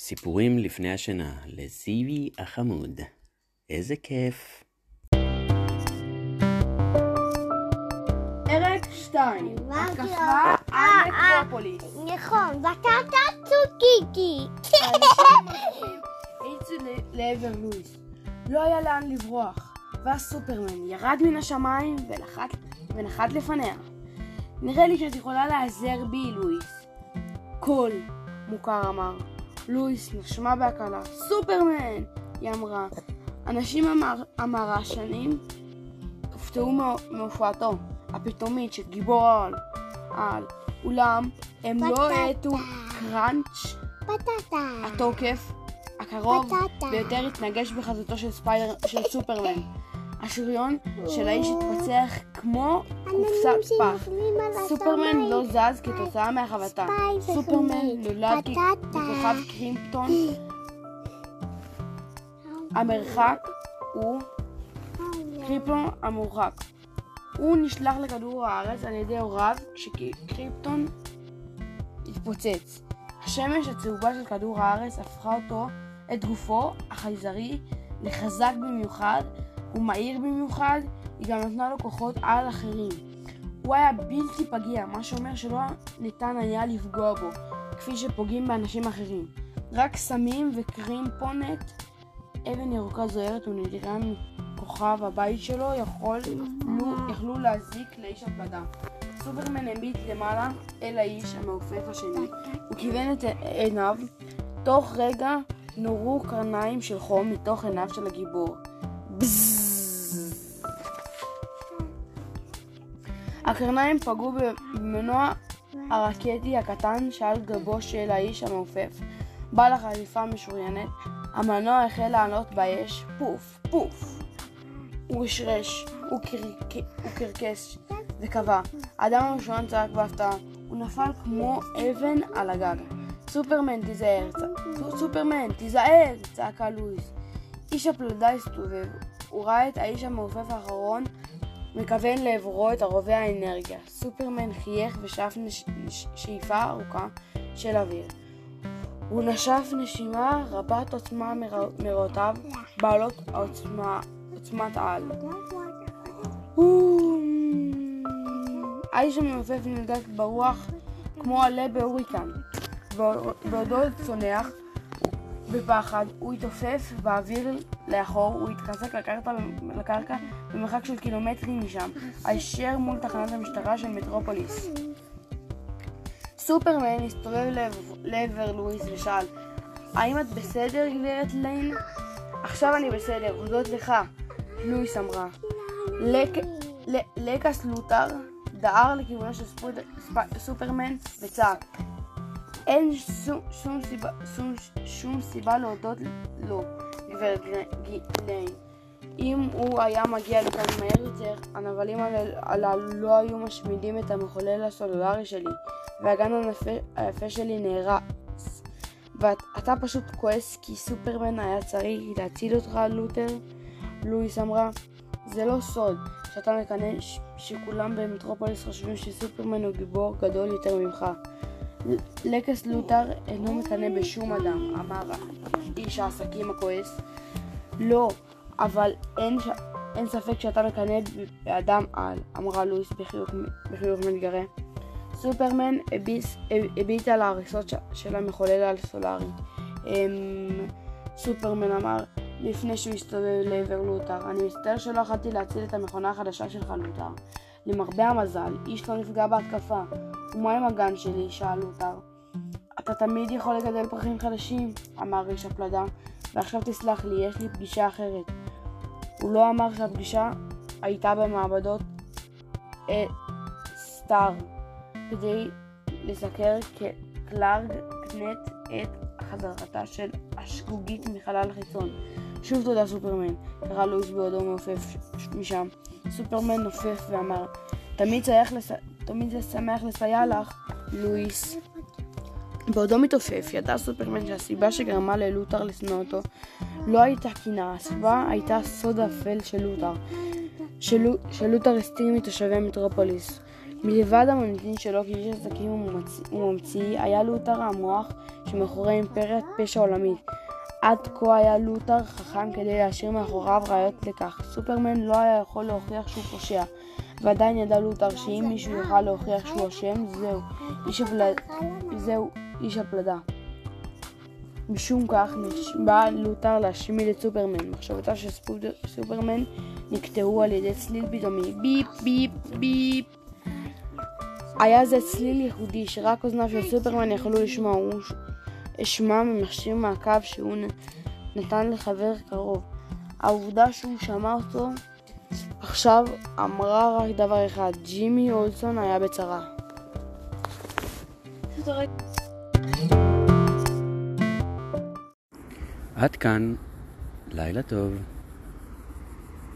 סיפורים לפני השינה לזיוי החמוד. איזה כיף. פרק 2 התקפה אה, על אה. נקרופוליס. נכון, בטטה צוקיקי. אנשים האיצו לעבר לואיס. לא היה לאן לברוח, ואז סופרמן ירד מן השמיים ונחת לפניה. נראה לי שאת יכולה להיעזר בי, לואיס. קול, מוכר אמר. לואיס נשמה בהקלה. סופרמן! היא אמרה. אנשים המר- המרשנים הופתעו מה- מהופעתו הפתאומית של גיבור העל. על. אולם הם לא בטטה. האטו קראנץ' בטטה. התוקף הקרוב בטטה. ביותר התנגש בחזהו של ספיידר של סופרמן. השריון של האיש התפצח כמו קופסת פח. סופרמן. לא זז כתוצאה מהחבטה. סופרמן. נולד כ- בטטה. מכוכב קרימפטון. המרחק הוא קריפטון המורחק. הוא נשלח לכדור הארץ על ידי הוריו כשקריפטון התפוצץ. השמש הצהובה של כדור הארץ הפכה אותו, את גופו החייזרי, לחזק במיוחד ומהיר במיוחד, היא גם נתנה לו כוחות על אחרים. הוא היה בלתי פגיע, מה שאומר שלא ניתן היה לפגוע בו, כפי שפוגעים באנשים אחרים. רק סמים וקרימפונט, אבן ירוקה זוהרת ונדירה מכוכב הבית שלו, יכולו, יכלו להזיק לאיש הפלדה. סופרמן הביט למעלה אל האיש המעופף השני. הוא כיוון את עיניו. תוך רגע נורו קרניים של חום מתוך עיניו של הגיבור. הקרניים פגעו במנוע הרקטי הקטן שעל גבו של האיש המעופף. בעל החליפה המשוריינת, המנוע החל לעלות באש, פוף, פוף. הוא רשרש, הוא קרק- הוא קרקס וקבע. האדם הראשון צעק בהפתעה, הוא נפל כמו אבן על הגג. סופרמן תיזהר, צ- סופרמן תיזהר! צעקה לואיס. איש הפלדה הסתובב, הוא ראה את האיש המעופף האחרון מכוון לעברו את ערובי האנרגיה. סופרמן חייך ושאף נש... נש... שאיפה ארוכה של אוויר. הוא נשף נשימה רבת עוצמה מר- מריאותיו, בעלות העוצמה, עוצמת על. האיש המעופף נהדף ברוח כמו עלה בהוריקן. בעודו צונח בפחד, הוא התעופף באוויר לאחור, הוא התרסק לקרקע, לקרקע במרחק של קילומטרים משם, הישר מול תחנת המשטרה של מטרופוליס. סופרמן הסתובב לעבר- לואיס ושאל, האם את בסדר, גברת ליין? עכשיו אני בסדר, הודות לך, לואיס אמרה. לק- ל- לקס לותר דהר לכיוונו של ספוד- ספ- סופרמן וצעק. אין שום, שום, סיבה, שום, שום סיבה להודות לו, גברת ג- ליין. אם הוא היה מגיע לכאן מהר יותר, הנבלים הלל- הללו לא היו משמידים את המחולל הסלולרי שלי, והגן היפה, היפה שלי נהרס. ואתה פשוט כועס כי סופרמן היה צריך להציל אותך, לותר? לואיס אמרה, זה לא סוד שאתה מקנא שכולם במטרופוליס חושבים שסופרמן הוא גיבור גדול יותר ממך. לקס לותר אינו מקנא בשום אדם, אמר איש העסקים הכועס. לא, אבל אין, ש... אין ספק שאתה מקנא באדם על, אמרה לואיס בחיוך, בחיוך מתגרה. סופרמן הביס, הביט על ההריסות. של המחולל הסולארי. אמ... סופרמן אמר, לפני שהוא הסתובב לעבר לותר, אני מצטער שלא יכולתי להציל את המכונה החדשה שלך, לותר. למרבה המזל, איש לא נפגע בהתקפה. ומה עם הגן שלי? שאל לותר. אתה תמיד יכול לגדל פרחים חדשים, אמר איש הפלדה, ועכשיו תסלח לי, יש לי פגישה אחרת. הוא לא אמר שהפגישה הייתה במעבדות סטאר, כדי לסקר כקלארג קנט את חזרתה של השגוגית מחלל חיצון. שוב תודה סופרמן, קרא לואיס בעודו מעופף משם. סופרמן נופף ואמר, תמיד, צריך לס... תמיד זה שמח לסייע לך, לואיס. בעודו מתעופף, ידע סופרמן שהסיבה שגרמה ללותר לשנוא אותו לא הייתה קנאה, הסיבה הייתה סוד האפל של לותר. שלו, שלותר הסתיר מתושבי מטרופוליס. מלבד המוניטין שלו כאיש עסקים וממציא, היה לותר המוח שמאחורי אימפריית פשע עולמית. עד כה היה לותר חכם כדי להשאיר מאחוריו ראיות לכך. סופרמן לא היה יכול להוכיח שהוא פושע, ועדיין ידע לותר שאם מישהו יוכל להוכיח שהוא אשם, זהו איש, הפל... זהו איש הפלדה. משום כך נשבע לותר להשמיד את סופרמן. מחשבותיו של סופרמן נקטעו על ידי צליל פתאומי ביפ ביפ ביפ. היה זה צליל ייחודי שרק אוזניו של סופרמן יכלו לשמוע. הוא אשמע ממכשיר מעקב שהוא נתן לחבר קרוב. העובדה שהוא שמע אותו עכשיו אמרה רק דבר אחד, ג'ימי אולסון היה בצרה. עד כאן, לילה טוב.